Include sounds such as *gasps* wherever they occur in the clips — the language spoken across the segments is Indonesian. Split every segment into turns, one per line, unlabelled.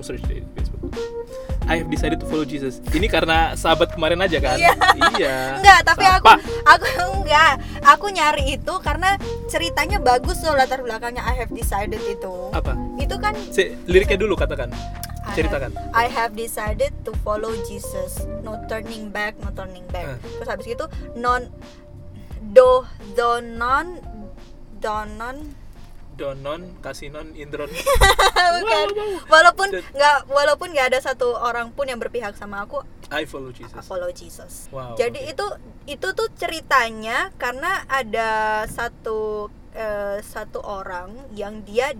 kamu search di Facebook I have decided to follow Jesus ini karena sahabat kemarin aja kan
Iya.
iya *laughs*
Enggak, tapi aku
Siapa?
aku *laughs* enggak. Aku nyari itu karena ceritanya bagus loh latar belakangnya I have decided itu.
apa
Itu kan
Si, liriknya dulu katakan
I
ceritakan
have, I have decided to follow Jesus. No turning back, no turning back.
Eh.
Terus habis itu non do donon donon
Donon Kasinon Indron *laughs*
bukan. Walaupun nggak walaupun nggak ada satu orang pun yang berpihak sama aku,
I follow Jesus
I follow Jesus.
wow
Jadi
oke.
itu itu tuh ceritanya karena ada satu eh, satu orang yang dia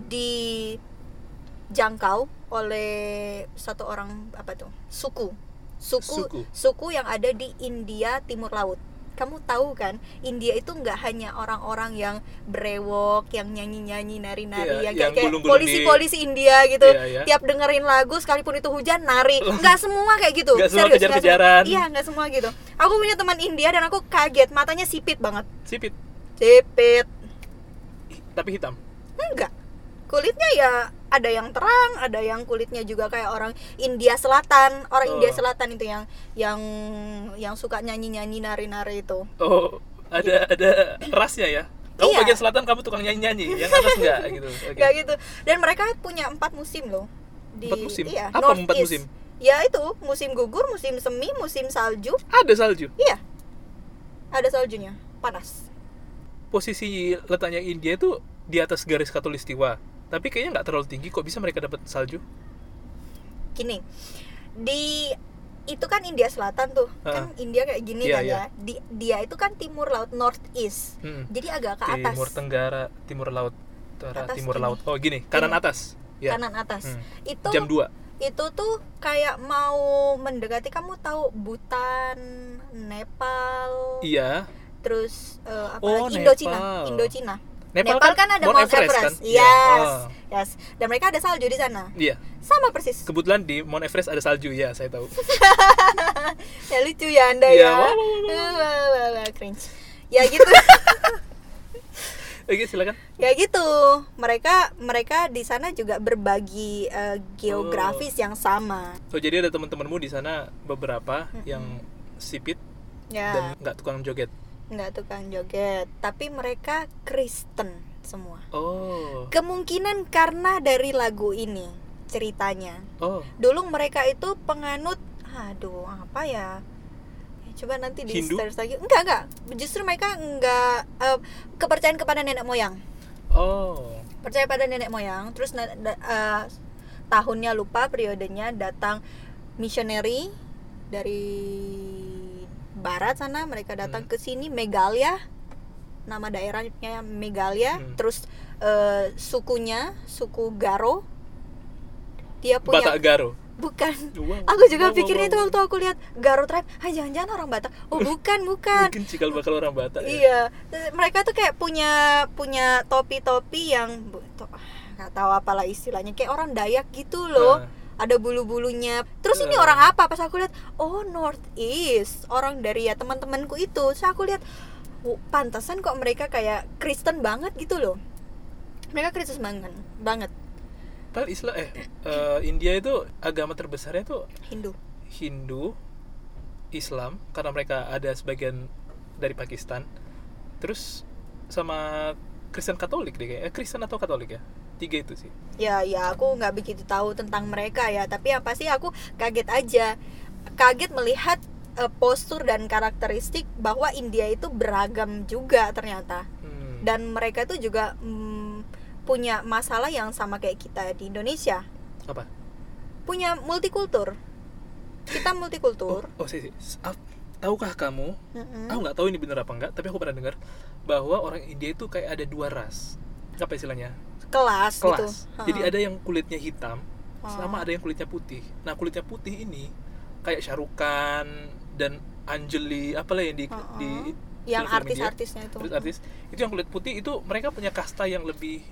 dijangkau oleh satu orang apa tuh suku suku
Suku.
suku yang ada di India Timur Laut. Kamu tahu kan India itu nggak hanya orang-orang yang brewok, yang nyanyi-nyanyi, nari-nari,
Iya,
yang kayak, polisi-polisi India gitu.
Iya, iya.
Tiap dengerin lagu sekalipun itu hujan nari. Nggak semua kayak gitu.
Nggak semua
Serius,
kejar-kejaran.
Iya, nggak semua gitu. Aku punya teman India dan aku kaget, matanya sipit banget.
sipit
Sipit.
Tapi hitam
Enggak. Kulitnya ya ada yang terang, ada yang kulitnya juga kayak orang India Selatan. Orang
Oh.
India Selatan itu yang yang yang suka nyanyi-nyanyi nari-nari itu.
oh ada ada rasnya ya kamu
Iya.
bagian selatan kamu tukang nyanyi nyanyi yang atas enggak gitu *laughs* Oke.
Kayak gitu. Dan mereka punya empat musim loh. Di,
Empat musim?
Iya,
Apa
Northeast.
empat musim?
Ya itu, musim gugur, musim semi, musim salju.
ada salju
Iya. Ada saljunya. Panas.
posisi letaknya India itu di atas garis katulistiwa tapi kayaknya nggak terlalu tinggi kok bisa mereka dapat salju
Gini. Di itu kan India Selatan tuh. Kan India kayak gini
Iya,
kan
iya.
ya. Di, dia itu kan timur laut north east.
Hmm.
Jadi agak ke atas.
timur tenggara timur laut utara
Atas
timur
gini.
laut oh gini kanan
Gini.
atas ya
Kanan atas.
Hmm.
Itu
jam 2
itu tuh kayak mau mendekati kamu tahu Bhutan, Nepal,
iya
terus eh, apa
Oh,
lagi Indochina,
Nepal.
Indochina.
Nepal,
Nepal, kan, ada Mount, Everest,
kan?
Yes.
Iya. Oh.
Yes. Dan mereka ada salju di sana.
iya
Sama persis.
kebetulan di Mount Everest ada salju ya saya tahu *laughs*
ya lucu ya Anda
Iya,
ya.
wah,
cringe. Ya gitu. *laughs*
oke silakan
ya gitu. Mereka mereka di sana juga berbagi eh, geografis yang sama.
oh jadi ada teman-temanmu di sana beberapa yang sipit
Ya.
dan nggak tukang joget
nggak tukang joget. Tapi mereka Kristen semua.
Oh.
Kemungkinan karena dari lagu ini ceritanya.
Oh.
Dulu mereka itu penganut aduh apa ya? Ya, coba nanti di
Hindu?
search lagi. Enggak enggak justru mereka enggak eh, kepercayaan kepada nenek moyang.
Oh.
Percaya pada nenek moyang terus eh, tahunnya lupa periodenya datang missionary dari barat sana mereka datang
Hmm.
ke sini Megalia nama daerahnya Megalia
Hmm.
terus eh, sukunya suku Garo dia punya
Batak Garo
bukan
Wow.
aku juga
Wow,
pikirnya
wow,
itu
wow.
waktu aku lihat Garo tribe ah jangan-jangan orang Batak oh *laughs* bukan bukan
mungkin cikal bakal orang Batak ya
Iya, Terus mereka tuh kayak punya punya topi-topi yang ah, nggak tahu apalah istilahnya kayak orang Dayak gitu loh.
Nah.
Ada bulu-bulunya. Terus ini orang apa? Pas aku lihat, oh Northeast, orang dari ya teman-temanku itu. Terus aku lihat, pantasan kok mereka kayak Kristen banget gitu loh. Mereka Kristen banget, banget.
Padahal Islam eh eh, India itu agama terbesarnya tuh
Hindu.
Hindu, Islam karena mereka ada sebagian dari Pakistan. Terus sama Kristen Katolik deh kayaknya. Eh, Kristen atau Katolik ya? Tiga itu sih.
Ya, ya aku nggak begitu tahu tentang mereka ya. Tapi yang pasti aku kaget aja, kaget melihat eh, postur dan karakteristik bahwa India itu beragam juga ternyata.
Hmm.
Dan mereka tuh juga mm, punya masalah yang sama kayak kita di Indonesia,
Apa?
punya multikultur. Kita multikultur.
Oh, oh sih, sih. Ah, tahukah kamu?
Mm-mm.
Aku nggak tahu ini bener apa enggak, tapi aku pernah dengar bahwa orang India itu kayak ada dua ras. Apa istilahnya?
Kelas, gitu.
Kelas. Jadi
Ha.
ada yang kulitnya hitam,
Oh.
sama ada yang kulitnya putih. Nah, kulitnya putih ini kayak Syarukan dan Anjali, apalah yang di
Ha-ha.
di
yang
India.
artis-artisnya itu.
artis-artis itu yang kulit putih itu mereka punya kasta yang lebih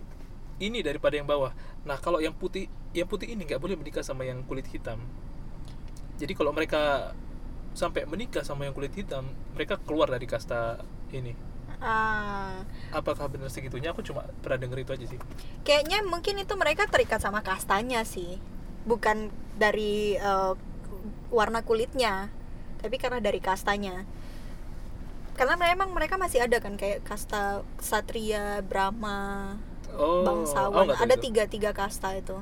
ini daripada yang bawah. Nah kalau yang putih yang putih ini nggak boleh menikah sama yang kulit hitam. Jadi kalau mereka sampai menikah sama yang kulit hitam, mereka keluar dari kasta ini.
Ah.
Apakah benar segitunya? Aku cuma pernah denger itu aja sih.
Kayaknya mungkin itu mereka terikat sama kastanya sih. bukan dari eh, warna kulitnya tapi karena dari kastanya karena memang mereka masih ada kan kayak kasta satria brahma
oh
bangsawan
oh,
ada
itu.
tiga tiga kasta itu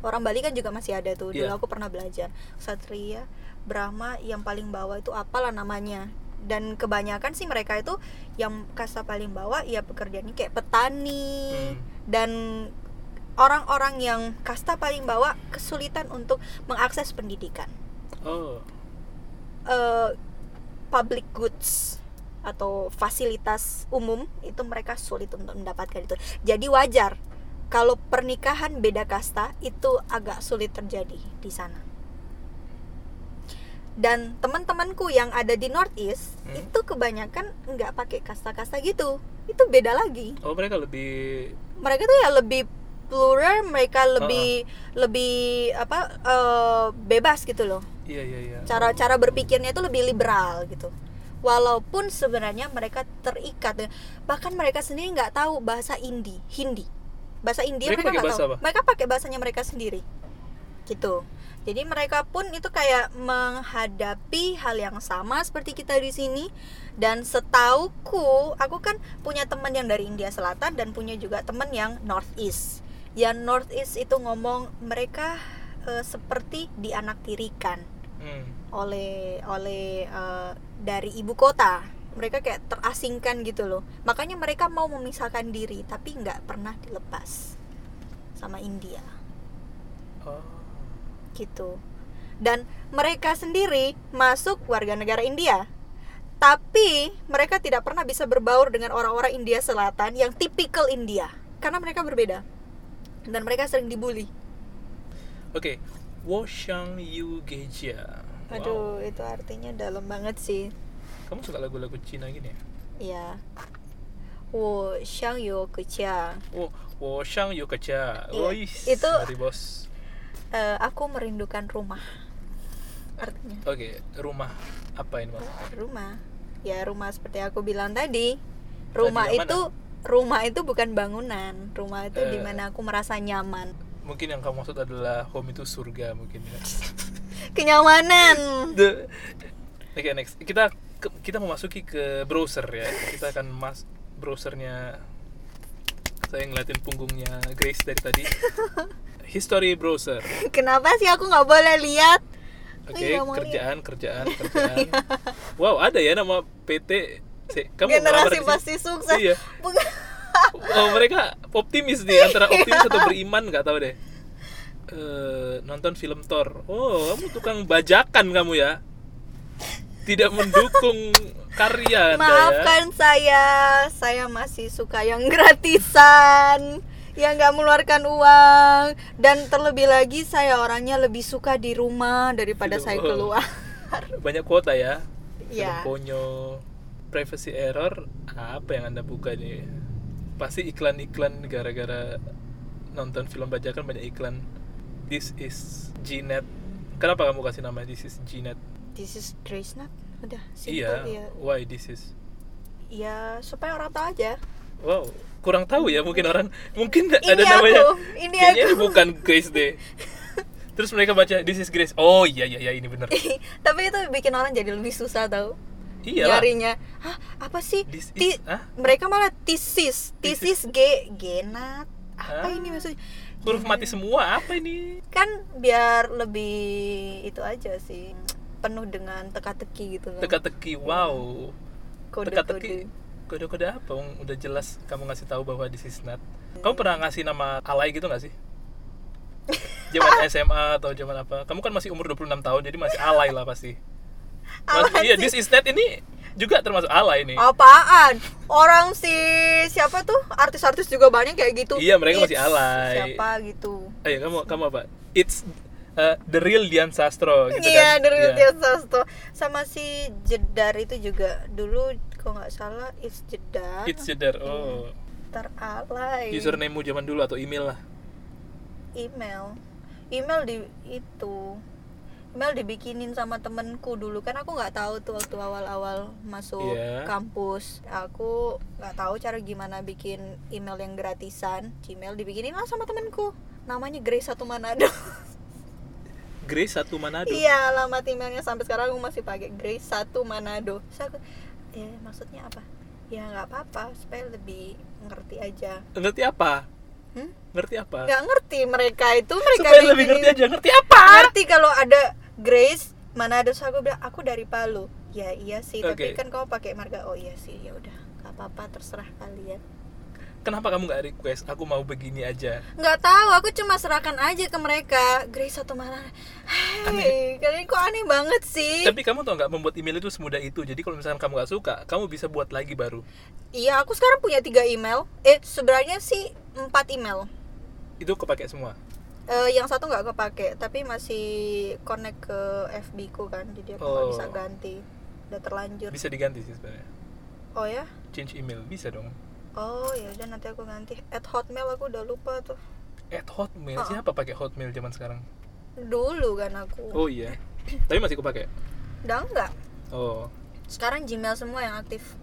orang Bali kan juga masih ada tuh dulu
Iya.
aku pernah belajar satria brahma yang paling bawah itu apalah namanya dan kebanyakan sih mereka itu yang kasta paling bawah ya pekerjaannya kayak petani
Hmm.
dan orang-orang yang kasta paling bawah kesulitan untuk mengakses pendidikan
oh
eh, public goods atau fasilitas umum itu mereka sulit untuk mendapatkan itu. Jadi wajar kalau pernikahan beda kasta itu agak sulit terjadi di sana. Dan teman-temanku yang ada di Northeast
Hmm.
itu kebanyakan nggak pakai kasta-kasta gitu. Itu beda lagi.
oh mereka lebih
Mereka tuh ya lebih plural, mereka lebih lebih apa eh, bebas gitu loh
iya iya iya
cara
Oh.
cara berpikirnya itu lebih liberal gitu walaupun sebenarnya mereka terikat bahkan mereka sendiri nggak tahu bahasa Hindi Hindi bahasa India
Mereka
mereka nggak tahu
apa?
mereka pakai bahasanya mereka sendiri gitu. Jadi mereka pun itu kayak menghadapi hal yang sama seperti kita di sini. Dan setauku aku kan punya teman yang dari India Selatan dan punya juga teman yang Northeast yang Northeast itu ngomong mereka eh, seperti dianaktirikan
Hmm.
oleh oleh eh, dari ibu kota. Mereka kayak terasingkan gitu loh. Makanya mereka mau memisahkan diri tapi nggak pernah dilepas sama India.
Oh
gitu. Dan mereka sendiri masuk warga negara India. Tapi mereka tidak pernah bisa berbaur dengan orang-orang India Selatan yang tipikal India karena mereka berbeda. Dan mereka sering dibully.
Oke, okay. Woshang Yu Geja.
Wow. Itu artinya dalam banget sih.
Kamu suka lagu-lagu Cina gini ya?
Iya. Wo Shang Yu Geja.
Oh, Wo Wo Shang Yu Geja.
Iya, itu
dari bos.
Eh, aku merindukan rumah artinya
Oke, rumah apa ini mas?
rumah ya rumah seperti aku bilang tadi rumah
Tadi
itu rumah itu bukan bangunan rumah itu
Eh.
di mana aku merasa nyaman
Mungkin yang kamu maksud adalah home itu surga mungkin ya. *laughs*
kenyamanan
The- Oke next kita kita memasuki ke browser ya. Kita akan mas browsernya saya ngeliatin punggungnya Grace dari tadi. *laughs* History browser. *laughs*
kenapa sih aku nggak boleh lihat
Oke,
Iya, mau
kerjaan, kerjaan, *laughs* kerjaan. Wow, ada ya nama PT. Si, kamu
generasi pasti sukses
Iya. *laughs* Oh, mereka optimis nih antara optimis atau beriman nggak tahu deh. Eh, nonton film Thor. Oh, kamu tukang bajakan kamu ya. Tidak mendukung karya Anda ya.
maafkan saya saya masih suka yang gratisan yang nggak mengeluarkan uang dan terlebih lagi saya orangnya lebih suka di rumah daripada
Film-
saya keluar
Banyak kuota ya.
Iya.
ponyo, privacy error, apa yang Anda buka nih? Pasti iklan-iklan gara-gara nonton film bajakan banyak iklan. This is Gnet. Kenapa kamu kasih nama This is Gnet?
this is Grace Nut udah simple
Iya,
ya
why this is?
ya supaya orang tahu aja
Wow, kurang tahu ya mungkin orang mungkin ada
ini
namanya.
aku ini
Kayaknya ini
aku
bukan Grace deh. *laughs* Terus mereka baca This is Grace. Oh iya iya iya ini benar. *laughs*
tapi itu bikin orang jadi lebih susah tau
Iya
nyarinya Hah, apa sih
This
Ti-
is ah?
mereka malah tisis tisis G genat
Ah.
apa ini maksudnya
Huruf mati semua apa ini?
kan biar lebih itu aja sih penuh dengan teka-teki gitu loh
Teka-teki. Wow. Teka-teki.
kode-kode
Kode-kode apa? Udah jelas kamu ngasih tahu bahwa this is not. Kamu pernah ngasih nama alay gitu gak sih? *laughs* Zaman SMA atau zaman apa? Kamu kan masih umur 26 tahun jadi masih alay lah pasti. Mas- iya, this is not ini juga termasuk alay nih.
apaan orang si siapa tuh artis-artis juga banyak kayak gitu
Iya, mereka masih
It's
alay.
siapa gitu
Ayo kamu kamu apa? It's uh, the real Dian Sastro gitu
iya
kan? Iya.
Tian Sasto sama si Jedar itu juga dulu kalau nggak salah It's Jedar
It's Jedar. Oh.
teralay
Username-mu zaman dulu atau email lah.
email email di itu email dibikinin sama temenku dulu kan aku nggak tahu tuh waktu awal-awal masuk
Iya.
kampus aku nggak tahu cara gimana bikin email yang gratisan Gmail dibikinin lah sama temenku namanya Grace satu Manado
Grace satu Manado
Iya, alamat emailnya sampai sekarang aku masih pakai Grace 1 Manado. Terus aku, ya maksudnya apa? Ya nggak apa-apa, supaya lebih ngerti aja.
ngerti apa
Hmm?
ngerti apa
Nggak ngerti mereka itu, mereka
supaya lebih ngerti aja ngerti apa
Ngerti kalau ada Grace Manado, terus aku bilang aku dari Palu. Ya iya sih, tapi
Oke.
kan kau pakai marga. Oh iya sih, ya udah, nggak apa-apa, terserah kalian.
Kenapa kamu nggak request aku mau begini aja
nggak tahu aku cuma serahkan aja ke mereka. Grace atau mana Hei, kalian kok aneh banget sih?
Tapi kamu tau nggak membuat email itu semudah itu? Jadi kalau misalkan kamu nggak suka kamu bisa buat lagi baru.
Iya aku sekarang punya tiga email. Eh sebenarnya sih empat email.
Itu kepake semua?
Eh, yang satu nggak kepake tapi masih connect ke FB ku kan. Jadi aku nggak
Oh.
bisa ganti. Udah terlanjur.
Bisa diganti sih sebenarnya.
Oh ya?
Change email bisa dong
oh ya udah nanti aku ganti. At hotmail aku udah lupa tuh.
At hotmail?
Oh.
siapa pakai hotmail zaman sekarang?
Dulu kan aku.
Oh iya. *clears throat* Tapi masih aku pakai?
Udah enggak.
Oh.
Sekarang Gmail semua yang aktif.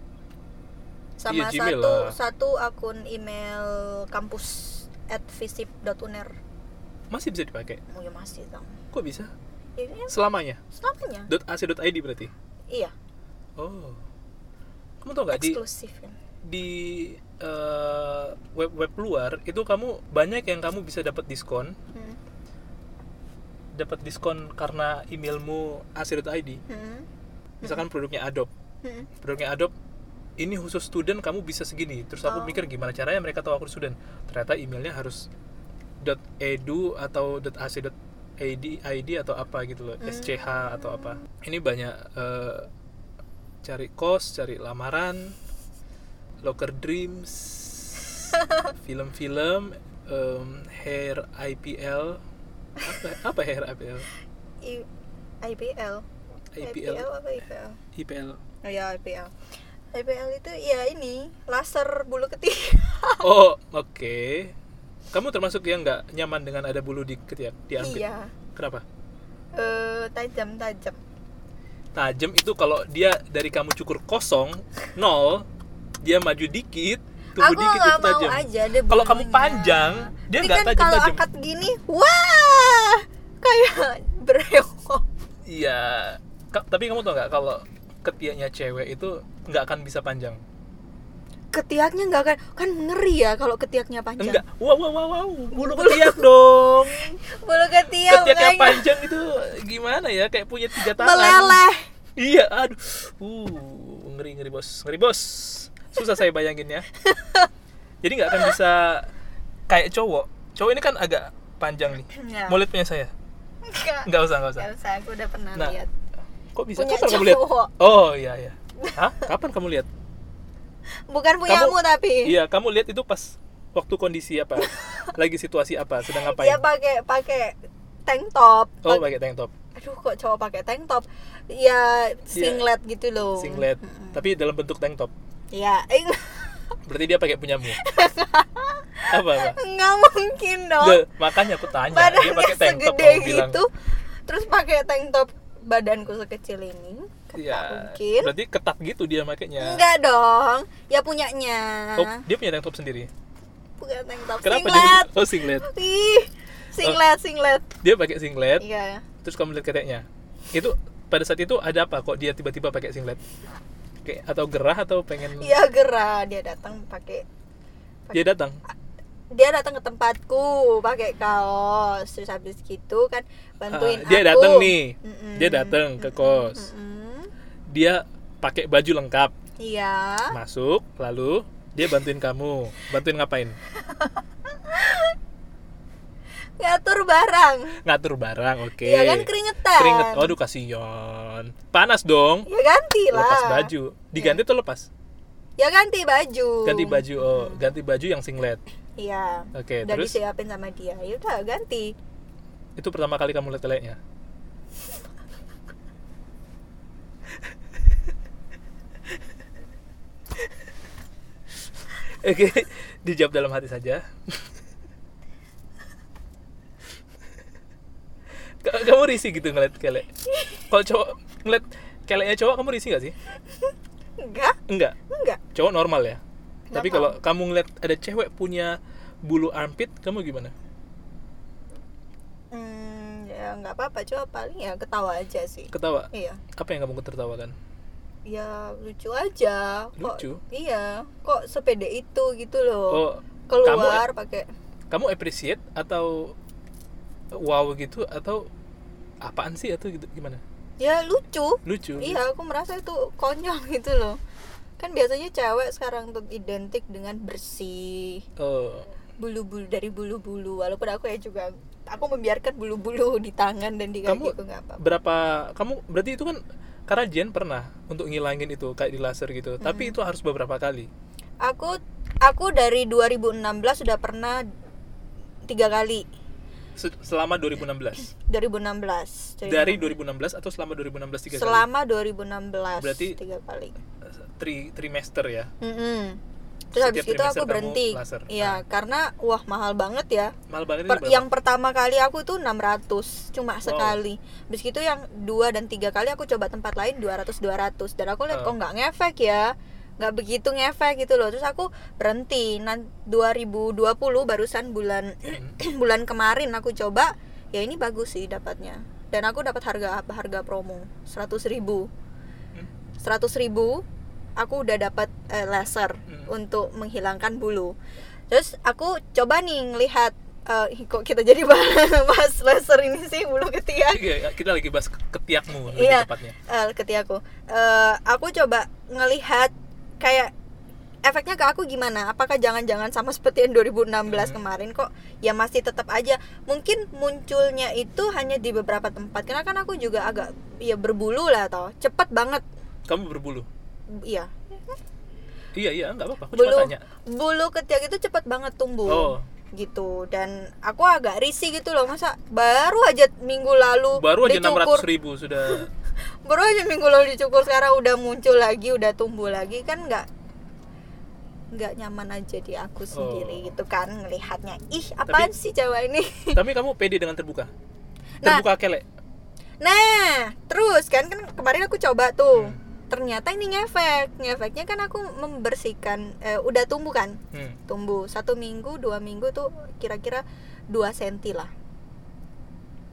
Iya,
sama
Gmail
satu
lah.
satu akun email kampus at visip.uner
masih bisa dipakai?
Oh ya masih dong.
Kok bisa?
Ini
selamanya?
Selamanya
.ac.id berarti?
Iya.
Oh. Kamu tau nggak di
kan
di eh, web web luar itu kamu banyak yang kamu bisa dapat diskon
hmm.
dapat diskon karena emailmu ac.id
Hmm.
misalkan produknya Adobe
Hmm.
produknya Adobe ini khusus student kamu bisa segini terus aku
Oh.
mikir gimana caranya mereka tahu aku student ternyata emailnya harus .edu atau .ac.id ID atau apa gitu loh
Hmm.
SCH atau apa ini banyak eh, cari kos cari lamaran locker dreams *laughs* film-film em, hair IPL apa apa hair IPL
I- IPL
IPL
apa IPL
IPL
oh ya IPL IPL itu ya ini laser bulu ketiak *laughs*
Oh, oke. Kamu termasuk yang nggak nyaman dengan ada bulu di ketiak, di armpit?
iya.
Kenapa?
eh tajam tajam
Tajam itu kalau dia dari kamu cukur kosong, nol, dia maju dikit, tumbuh
aku
dikit itu
mau
tajam.
aja
Kalau kamu
bulunya.
panjang, dia nggak
kan kalau
tajam-tajam.
angkat gini wah kayak *laughs* brewok
Iya. Ka- tapi kamu tau nggak kalau ketiaknya cewek itu nggak akan bisa panjang?
ketiaknya nggak kan kan ngeri ya kalau ketiaknya panjang
Enggak. Wow, wow, wow, wow. Bulu ketiak dong. *laughs*
bulu ketiak
Ketiaknya
makanya
panjang itu gimana ya? Kayak punya tiga tangan.
meleleh
Iya, aduh. Uh, ngeri ngeri bos. Ngeri bos. Susah saya bayangin ya. Jadi nggak akan bisa kayak cowok. Cowok ini kan agak panjang nih.
Ya.
Mau lihat punya saya? Nggak usah, nggak usah.
Nggak usah, aku udah pernah
Nah,
lihat.
Kok bisa?
Punya
Kapan kamu lihat?
cowok.
Oh, iya iya. Hah? Kapan kamu lihat?
Bukan punyamu tapi.
Iya, kamu lihat itu pas waktu kondisi apa? *laughs* Lagi situasi apa? Sedang
Dia
ngapain?
pakai pakai tank top.
Oh,
Pak-
pakai tank top,
Aduh, kok cowok pakai tank top? Ya singlet gitu loh.
singlet,
Mm-mm.
tapi dalam bentuk tank top.
Ya, *laughs*
Berarti dia pakai punyamu. *laughs* apa apa?
nggak mungkin dong.
Loh, makanya aku tanya, dia
Badannya
pakai tank top
segede
kamu bilang.
gitu. Terus pakai tank top badanku sekecil ini.
Iya.
mungkin.
Berarti ketat gitu dia makanya.
Enggak dong. Ya punyanya.
Oh, dia punya tank top sendiri.
Bukan tank top.
Kenapa
singlet.
dia Oh, singlet.
Ih, singlet, singlet.
Dia pakai singlet,
Iya.
terus kamu lihat keteknya. Itu pada saat itu ada apa kok dia tiba-tiba pakai singlet? Kayak atau gerah atau pengen
Iya gerah dia datang pakai
dia datang.
dia datang ke tempatku pakai kaos terus habis gitu kan bantuin
Ah, dia
aku.
datang nih.
Mm-mm.
Dia datang ke kos.
Mm-mm.
Dia pakai baju lengkap,
iya
masuk, lalu dia bantuin kamu. Bantuin ngapain? *laughs*
ngatur barang
Ngatur barang, oke.
Iya kan keringetan
Keringet. Waduh, kasihan. Panas dong.
ya ganti lah
Lepas baju. Diganti tuh lepas?
ya ganti baju
Ganti baju. Oh, ganti baju yang singlet.
iya
Oke,
udah
terus
disiapin sama dia ya udah ganti
itu pertama kali kamu lihat teleknya. *laughs* Oke, dijawab dalam hati saja. Kamu risih gitu ngeliat kelek. Kalau cowok ngeliat keleknya cowok kamu risih gak sih?
enggak
Enggak.
enggak
Cowok normal ya. Tapi
Normal.
kalau kamu ngeliat ada cewek punya bulu armpit, kamu gimana?
hmm, ya nggak apa-apa cuma paling ya ketawa aja sih
Ketawa.
iya
Apa yang kamu tertawakan?
ya lucu aja kok
Lucu?
iya kok sepede itu gitu loh
Oh,
keluar pakai
kamu appreciate atau wow gitu atau apaan sih atau gitu gimana?
ya lucu
Lucu.
iya aku merasa itu konyol *laughs* gitu loh kan biasanya cewek sekarang tuh identik dengan bersih
Oh,
bulu-bulu dari bulu-bulu walaupun aku ya juga aku membiarkan bulu-bulu *laughs* di tangan dan di
Kamu-
kakiku nggak apa-apa
berapa kamu berarti itu kan karena Jen pernah untuk ngilangin itu kayak di laser gitu. Tapi itu harus beberapa kali.
aku aku dari 2016 sudah pernah tiga kali
selama 2016.
2016 Jadi
Dari 2016 atau selama 2016 tiga kali?
selama 2016
Berarti-
tiga kali
Tri trimester ya.
Mm-mm. terus habis itu aku berhenti
laser. Nah.
iya karena wah mahal banget ya
Mahal banget
Per- yang pertama kali aku tuh 600 cuma sekali habis itu yang dua dan tiga kali aku coba tempat lain 200 200 dan aku lihat
Oh.
kok nggak ngefek ya nggak begitu ngefek gitu loh terus aku berhenti nah 2020 barusan bulan *clears throat* bulan kemarin aku coba ya ini bagus sih dapatnya dan aku dapat harga harga promo 100.000 ribu
Hmm.
100.000 ribu aku udah dapat eh, laser
Hmm.
untuk menghilangkan bulu terus aku coba nih ngelihat eh, kok kita jadi bahas, *laughs* bahas laser ini sih bulu ketiak
Iya, kita lagi bahas ke- ketiakmu lebih
Iya.
tepatnya.
eh, ketiakku Eh, aku coba ngelihat kayak efeknya ke aku gimana apakah jangan-jangan sama seperti yang 2016
Hmm.
kemarin kok ya masih tetap aja mungkin munculnya itu hanya di beberapa tempat karena kan aku juga agak ya berbulu lah toh cepet banget
Kamu berbulu.
iya
Iya, iya, enggak apa-apa. Aku
bulu
cuma tanya.
bulu ketiak itu cepet banget tumbuh
Oh.
gitu dan aku agak risih gitu loh masa baru aja minggu lalu
Baru aja
dicukur
600 ribu sudah. *laughs*
baru aja minggu lalu dicukur sekarang udah muncul lagi udah tumbuh lagi kan nggak nggak nyaman aja di aku sendiri
Oh.
gitu kan ngelihatnya ih apaan sih cewek ini *laughs*
Tapi kamu pede dengan terbuka.
Nah.
Terbuka kelek.
nah terus kan kan kemarin aku coba tuh
Hmm.
ternyata ini ngefek ngefeknya kan aku membersihkan eh, udah tumbuh kan
Hmm.
tumbuh satu minggu dua minggu tuh kira-kira 2 senti lah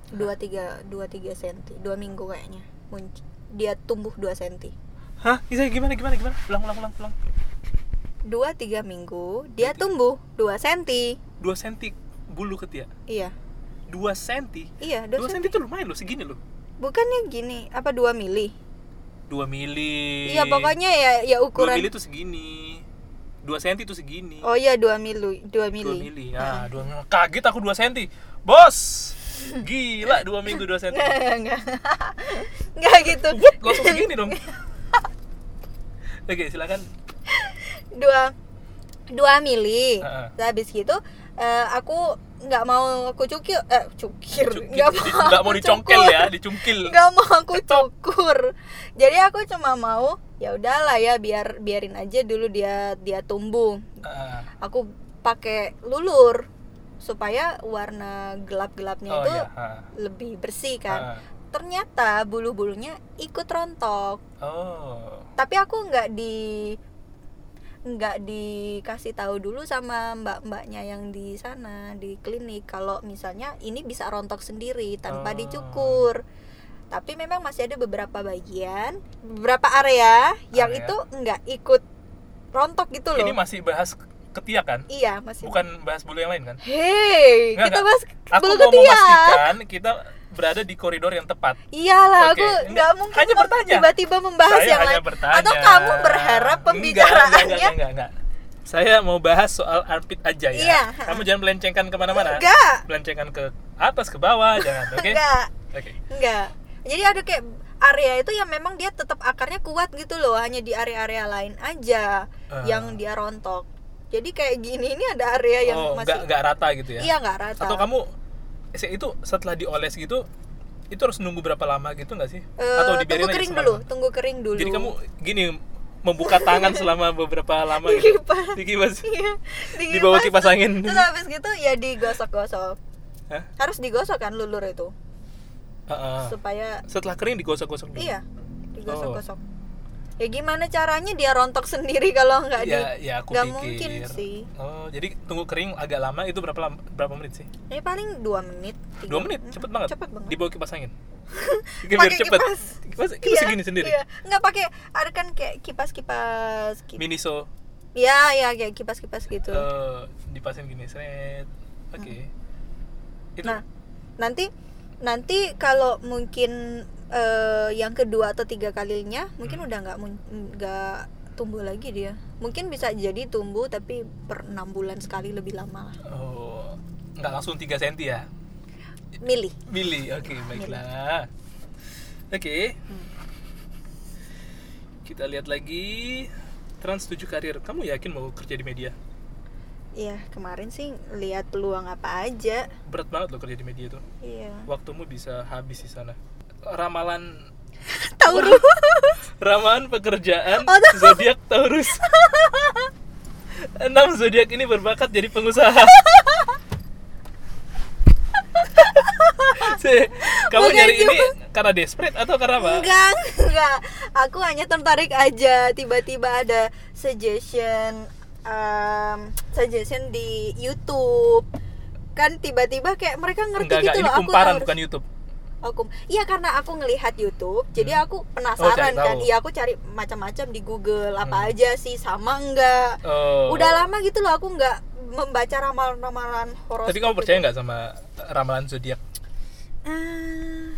dua tiga dua tiga senti dua minggu kayaknya Dia tumbuh 2 senti
Hah? Bisa gimana gimana gimana? Ulang ulang ulang ulang.
dua tiga minggu dia tumbuh 2 senti
2 senti bulu ketiak.
iya
2 senti.
iya
2
2
senti
senti
itu lumayan loh, segini loh.
bukannya gini apa 2 mili
2 mili.
iya pokoknya ya ya
2
ukuran
mili itu segini. 2 senti itu segini.
oh iya 2 mili 2
2
mili,
mili. Ah, dua kaget aku 2 senti. Bos. Gila 2 minggu 2 senti.
enggak enggak *laughs* gitu
What? Langsung segini dong. *laughs* Oke, silakan.
dua dua mili. Terus habis gitu eh, aku nggak mau aku cukir eh cukir
Cukil.
nggak mau
nggak mau dicongkel
cukur.
ya, dicungkil.
nggak mau aku cukur jadi aku cuma mau ya udahlah ya biar biarin aja dulu dia dia tumbuh
Ah,
aku pakai lulur supaya warna gelap-gelapnya
oh
itu
iya.
lebih bersih kan
ah.
ternyata bulu-bulunya ikut rontok
Oh.
tapi aku nggak di nggak dikasih tahu dulu sama mbak-mbaknya yang di sana di klinik kalau misalnya ini bisa rontok sendiri tanpa
Oh.
dicukur tapi memang masih ada beberapa bagian beberapa area yang
Area.
itu nggak ikut rontok gitu loh
Ini masih bahas ketiak kan?
iya masih
Bukan bahas bulu yang lain kan?
hei kita bahas
Aku
bulu
mau
ketiak
memastikan kita berada di koridor yang tepat.
iyalah
Oke,
aku
enggak,
nggak mungkin
hanya bertanya.
tiba-tiba membahas
Saya
yang lain
bertanya.
atau kamu berharap
Enggak,
pembicaraannya
Enggak, enggak, enggak, enggak. Saya mau bahas soal armpit aja ya.
Iya.
Kamu jangan melencengkan ke mana-mana.
enggak
Melencengkan ke atas, ke bawah, jangan. Oke?
enggak
Oke.
enggak jadi ada kayak area itu yang memang dia tetap akarnya kuat gitu loh hanya di area-area lain aja
Ah.
yang dia rontok jadi kayak gini ini ada area yang
Oh,
masih
enggak enggak rata gitu ya?
iya nggak rata
Atau kamu itu setelah dioles gitu itu harus nunggu berapa lama gitu nggak sih?
Eh,
Atau dibiarin
tunggu kering dulu tunggu kering dulu
Jadi kamu gini membuka tangan *laughs* selama beberapa lama gitu.
Dikipas.
Dikipas.
Iya,
Di *laughs* bawah kipas angin.
terus habis gitu ya digosok-gosok
Hah?
harus digosok kan lulur itu
Heeh.
supaya
Setelah kering digosok-gosok dulu.
iya digosok-gosok ya gimana caranya dia rontok sendiri kalau nggak di
ya ya aku
nggak
pikir.
mungkin sih.
Oh jadi tunggu kering agak lama itu berapa lam- berapa menit sih?
Ini paling dua menit
dua menit? Cepet banget.
cepet banget.
Di bawah kipas angin? *laughs*
Pakai
cepet.
kipas.
kipas, kipas segini sendiri?
iya. nggak pakai ada kan kayak kipas kipas kipas
miniso
ya ya kayak kipas kipas gitu.
Eh, dipasin gini seret. Oke. Itu.
Hmm. nah nanti nanti kalau mungkin eh, yang kedua atau tiga kalinya mungkin
Hmm.
udah nggak nggak tumbuh lagi dia mungkin bisa jadi tumbuh tapi per enam bulan sekali lebih lama lah
oh nggak langsung 3 cm ya
milih
Mili, oke baiklah. Oke.
Hmm.
Kita lihat lagi Trans 7 karir. Kamu yakin mau kerja di media?
Iya kemarin sih lihat peluang apa aja
Berat banget loh kerja di media tuh.
iya
Waktumu bisa habis di sana. Ramalan
Taurus *laughs*
ramalan pekerjaan
Oh,
zodiak Taurus. Enam zodiak ini berbakat jadi pengusaha. *laughs* Si, kamu
Bukan
nyari ini
cuma-
karena desperate atau karena apa?
enggak enggak aku hanya tertarik aja tiba-tiba ada suggestion um, suggestion di YouTube kan tiba-tiba kayak mereka ngerti
Enggak, enggak,
gitu
ini
loh aku
kumparan
harus-
bukan YouTube.
Aku iya karena aku ngelihat YouTube jadi
Hmm.
aku
Oh,
penasaran
cari
kan iya aku cari macam-macam di Google apa
Hmm.
aja sih sama enggak
Oh.
udah lama gitu loh aku nggak membaca ramalan-ramalan horoskop
Tapi kamu
gitu.
percaya nggak sama ramalan zodiak?
Eh,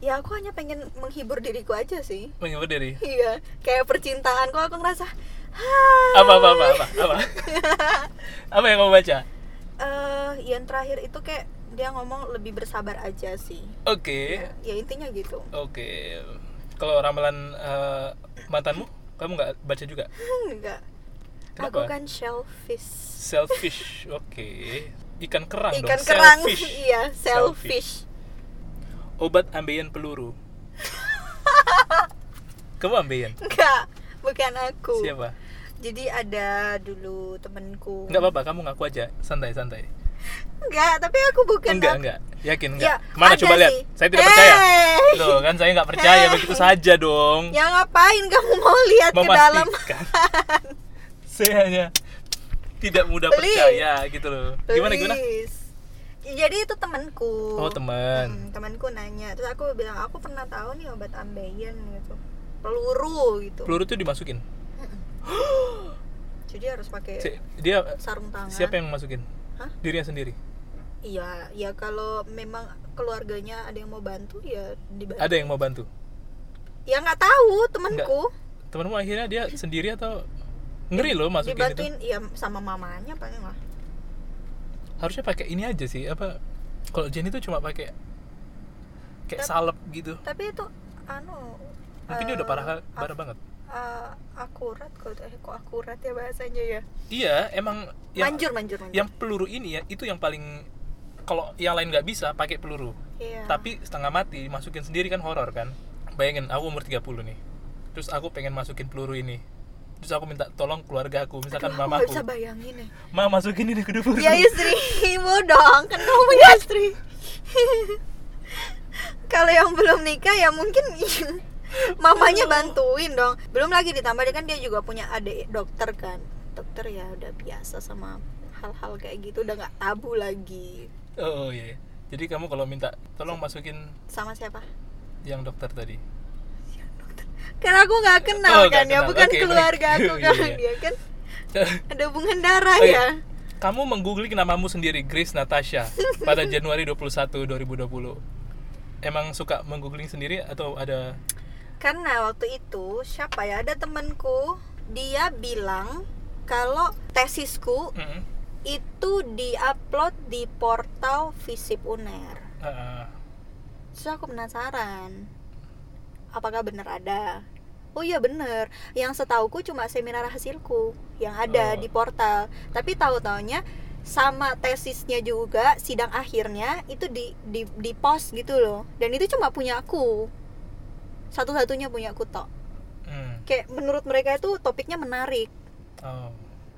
ya aku hanya pengen menghibur diriku aja sih
Menghibur diri.
Iya, kayak percintaan kok aku ngerasa "Hai."
Apa apa apa apa apa? *laughs* apa yang kamu baca?
Eh, yang terakhir itu kayak dia ngomong lebih bersabar aja sih.
Oke,
Ya intinya gitu.
oke. Kalau ramalan eh, mantanmu, kamu nggak baca juga? *laughs*
Enggak.
Kenapa?
Aku kan shellfish.
Selfish, oke. Ikan kerang
Ikan
dong.
kerang.
Selfish. *laughs*
iya, selfish.
Obat ambeien peluru. *laughs* kamu ambeien?
Enggak, bukan aku.
Siapa?
Jadi ada dulu temenku.
Nggak apa-apa, kamu ngaku aja, santai santai.
Enggak, tapi aku bukan
Enggak enggak, yakin
Ya,
enggak? Mana
ada
coba lihat?
sih.
Saya tidak percaya.
Hey.
Loh kan saya nggak percaya
Hey. *laughs*
begitu saja dong.
Ya ngapain kamu mau lihat ke dalam?
memastikan *laughs* saya hanya tidak mudah
Please.
percaya gitu loh gimana gimana
Please. Jadi itu temanku.
oh teman
Hmm, temanku nanya, terus aku bilang aku pernah tahu nih obat ambeien gitu, peluru gitu.
peluru itu dimasukin *gasps*
Jadi harus pakai
Si- dia
sarung tangan.
siapa yang masukin
Hah?
dirinya sendiri
Iya, ya kalau memang keluarganya ada yang mau bantu ya dibantu.
ada yang mau bantu
Ya nggak tahu temanku.
temanmu akhirnya dia sendiri atau ngeri loh masukin itu
Dibantuin ya sama mamanya paling lah.
harusnya pakai ini aja sih apa kalau Jenny itu cuma pakai kayak
Tap-
salep gitu
Tapi itu anu
mungkin dia udah
eh,
parah parah banget
eh, akurat kok eh, kok akurat ya bahasanya ya.
iya emang yang
manjur manjur manjur.
yang peluru ini ya itu yang paling kalau yang lain nggak bisa pakai peluru
Iya.
tapi setengah mati masukin sendiri kan horor kan bayangin aku umur 30 nih terus aku pengen masukin peluru ini terus aku minta tolong keluarga aku misalkan
Aduh,
mama aku
bisa bayangin ya.
ma masukin ini ke peluru
Ya istrimu dong, kan kamu punya istri. Kalau yang belum nikah ya mungkin mamanya bantuin dong. Belum lagi ditambah dia kan dia juga punya adik dokter kan. Dokter ya udah biasa sama hal-hal kayak gitu udah nggak tabu lagi.
Oh, oh iya jadi kamu kalau minta tolong masukin
Sama siapa?
yang dokter tadi
Karena aku nggak kenal
Oh,
kan
nggak
ya,
kenal.
bukan
Oke,
keluarga
baik.
aku *laughs* kan
Iya, iya.
dia kan *laughs* ada hubungan darah
Oh, iya.
ya.
kamu menggoogling namamu sendiri Grace Natasha pada Januari 21 2020 emang suka menggoogling sendiri atau ada
Karena waktu itu siapa ya ada temanku dia bilang kalau tesisku
Mm-mm.
Itu diupload di portal Visip Uner.
Ah,
Terus aku penasaran, apakah benar ada? Oh iya bener, yang setauku cuma seminar hasilku yang ada
Oh.
di portal. Tapi tahu taunya sama tesisnya juga sidang akhirnya itu di di di post gitu loh. Dan itu cuma punya aku. Satu-satunya punya aku tok.
hmm.
Kayak menurut mereka itu topiknya menarik.
oh.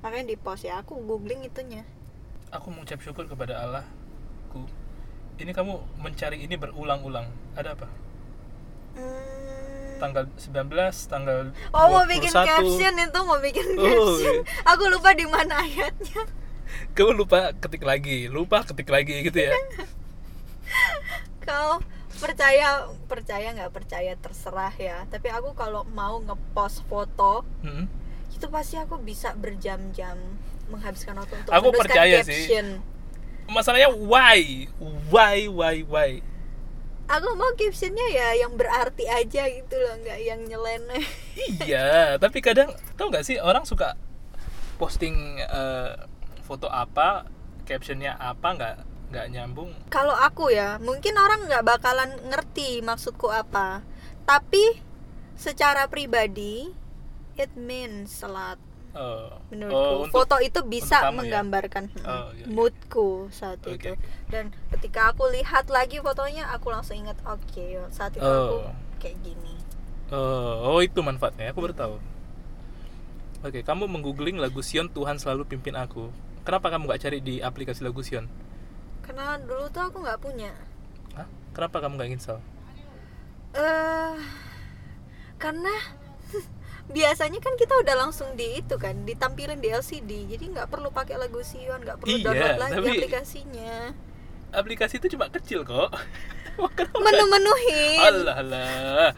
Makanya di post ya aku googling itunya.
aku mengucap syukur kepada Allah ini kamu mencari ini berulang-ulang ada apa
Hmm,
tanggal 19 tanggal
Oh mau bikin
21.
caption itu mau bikin
Oh,
caption.
iya.
Aku lupa di mana ayatnya.
kamu lupa ketik lagi lupa ketik lagi gitu ya
Kau percaya percaya nggak percaya terserah ya. Tapi aku kalau mau ngepost foto
Mm-mm.
Itu pasti aku bisa berjam-jam menghabiskan waktu untuk
Aku percaya sih.
caption.
masalahnya why why why why
Aku mau captionnya ya yang berarti aja gitu loh, nggak yang nyeleneh.
iya *laughs* tapi kadang tau nggak sih orang suka posting eh, foto apa captionnya apa nggak nggak nyambung
Kalau aku ya, mungkin orang nggak bakalan ngerti maksudku apa. Tapi secara pribadi, it means a lot
Eh,
menurutku.
oh, untuk-
Foto itu bisa
kamu ya?
menggambarkan hmm,
Oh, iya, iya.
moodku saat
Oke,
itu. Dan ketika aku lihat lagi fotonya, aku langsung ingat, oke, saat itu aku
Oh.
kayak gini.
Oh, oh itu manfaatnya. Aku baru tahu. Oke, kamu menggoogling lagu Sion Tuhan selalu pimpin aku. Kenapa kamu nggak cari di aplikasi lagu Sion?
Karena dulu tuh aku nggak punya.
Hah? Kenapa kamu nggak install?
eh karena *laughs* biasanya kan kita udah langsung di itu kan ditampilin di LCD jadi nggak perlu pakai lagu Sion nggak perlu
Iya,
download lagi
tapi-
aplikasinya
Aplikasi itu cuma kecil kok. *laughs*
Menu-menuhin
Alah, alah.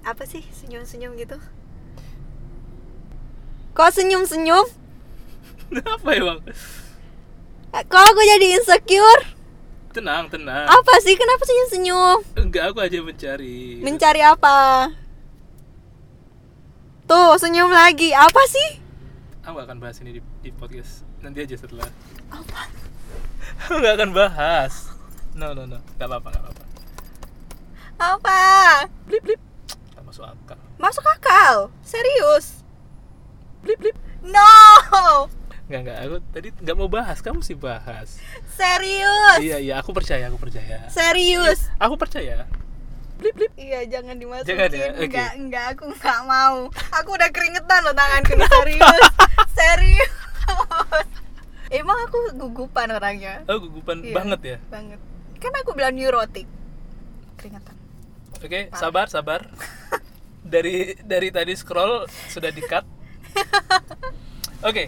apa sih senyum-senyum gitu kok senyum-senyum *laughs*
Kenapa emang?
kok aku jadi insecure
Tenang, tenang.
apa sih kenapa senyum-senyum
Enggak, aku aja mencari.
mencari apa tuh senyum lagi apa sih
aku gak akan bahas ini di, di podcast. Nanti aja setelah.
apa
Aku gak akan bahas. No, no, no. Gak apa-apa, gak apa-apa.
apa
Blip, blip. Gak masuk akal.
masuk akal serius
Blip, blip.
no
Enggak, enggak. Aku tadi nggak mau bahas. Kamu sih bahas.
serius
Iya, iya. Aku percaya, aku percaya.
serius
Aku percaya. Blip, blip.
iya jangan dimasukin
Jangan ya? Oke.
enggak enggak aku enggak mau aku udah keringetan loh tanganku serius serius emang aku gugupan orangnya
Oh, gugupan
Iya,
banget ya.
banget kan aku bilang neurotik keringetan
Oke,
Parah.
sabar, sabar. dari dari tadi scroll sudah di cut. Oke.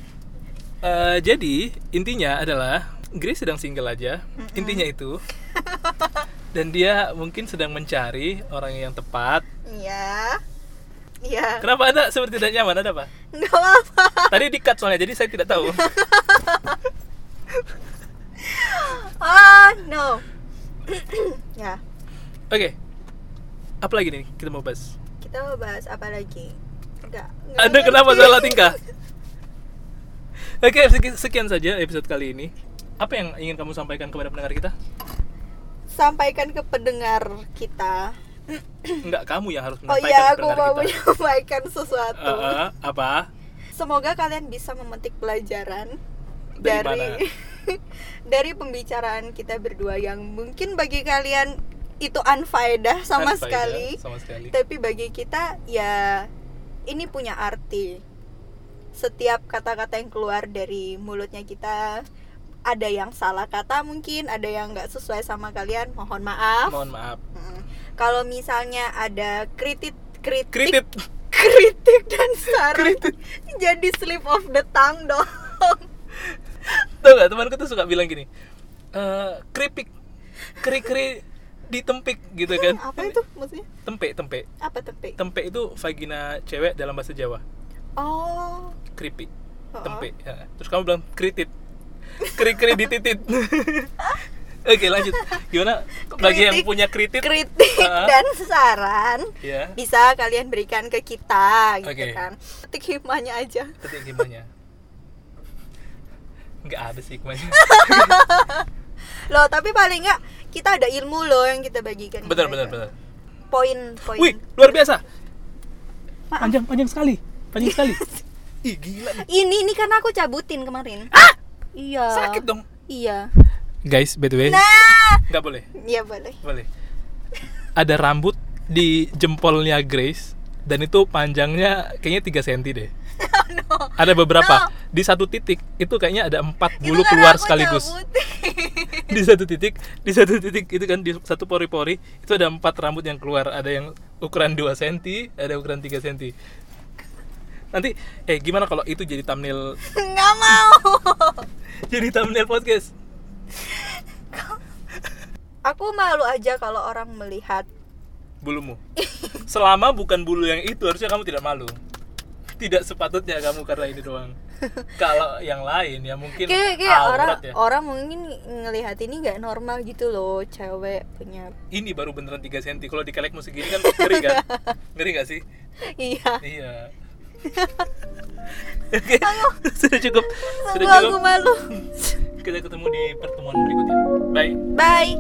Eh, jadi intinya adalah Grace sedang single aja. Intinya itu. Dan dia mungkin sedang mencari orang yang tepat.
iya iya
Kenapa Anda seperti tidak nyaman? Ada apa?
enggak apa
Tadi di cut soalnya, jadi saya tidak tahu.
ah *laughs* no *clears throat* ya
Oke. Apa lagi nih kita mau bahas?
kita mau bahas apa lagi enggak, enggak
Anda kenapa salah tingkah? Oke, seki- sekian saja episode kali ini. Apa yang ingin kamu sampaikan kepada pendengar kita?
Sampaikan ke pendengar kita
Enggak, kamu yang harus
oh
menyampaikan
iya
ke
aku mau
kita.
menyampaikan sesuatu
Eh, eh, apa?
semoga kalian bisa memetik pelajaran
Dari
dari
mana? *laughs*
dari pembicaraan kita berdua yang mungkin bagi kalian itu unfaedah sama sekali
Sama sekali.
tapi bagi kita ya ini punya arti setiap kata-kata yang keluar dari mulutnya kita ada yang salah kata mungkin ada yang nggak sesuai sama kalian mohon maaf
Mohon maaf.
Mm. kalau misalnya ada kritik kritik
Kritik.
kritik dan *laughs* saran
Kritik.
jadi slip of the tongue dong
Tahu gak temanku tuh suka bilang gini. Eh, keripik. Keri-keri ditempik gitu kan. *laughs*
apa itu maksudnya
Tempe, tempe.
apa tempe
Tempe itu vagina cewek dalam bahasa Jawa.
oh
Keripik.
Oh.
Tempe. Ya. Terus kamu bilang kritit. Keri-keri dititit. Oke, lanjut. Gimana bagi yang
Kritik.
punya kritit?
kritik *laughs*
Ah.
dan saran
Ya.
bisa kalian berikan ke kita gitu
Oke.
kan ketik hikmahnya aja
Ketik hikmahnya. Nggak ada sih hikmahnya. *laughs*
loh tapi paling nggak kita ada ilmu loh yang kita bagikan
benar, benar, benar.
poin poin
Wih, luar biasa.
Maaf.
Panjang, panjang sekali. Panjang sekali. *laughs* Ih, gila
ini ini karena aku cabutin kemarin iya
Sakit dong.
iya
Guys, by the way,
nah
nggak boleh.
iya boleh
Boleh. Ada rambut di jempolnya Grace dan itu panjangnya kayaknya 3 cm deh. *laughs*
no.
Ada beberapa
No.
di satu titik itu kayaknya ada empat bulu
karena
keluar sekaligus. *laughs* di satu titik di satu titik itu kan di satu pori-pori itu ada empat rambut yang keluar ada yang ukuran 2 cm ada ukuran 3 cm nanti eh gimana kalau itu jadi thumbnail *laughs*
nggak mau
jadi thumbnail podcast.
Aku malu aja kalau orang melihat.
Bulumu. Selama bukan bulu yang itu harusnya kamu tidak malu. Tidak sepatutnya kamu karena ini doang. Kalau yang lain ya mungkin
kayak kayak orang
ya.
orang mungkin ngelihat ini nggak normal gitu loh cewek punya
ini baru beneran 3 cm kalau di kelekmu segini kan ngeri kan *laughs* ngeri gak sih?
Iya.
Iya *laughs* Oke, sudah cukup. Sudah,
sudah
cukup.
Aku malu.
Kita ketemu di pertemuan berikutnya. Bye.
Bye.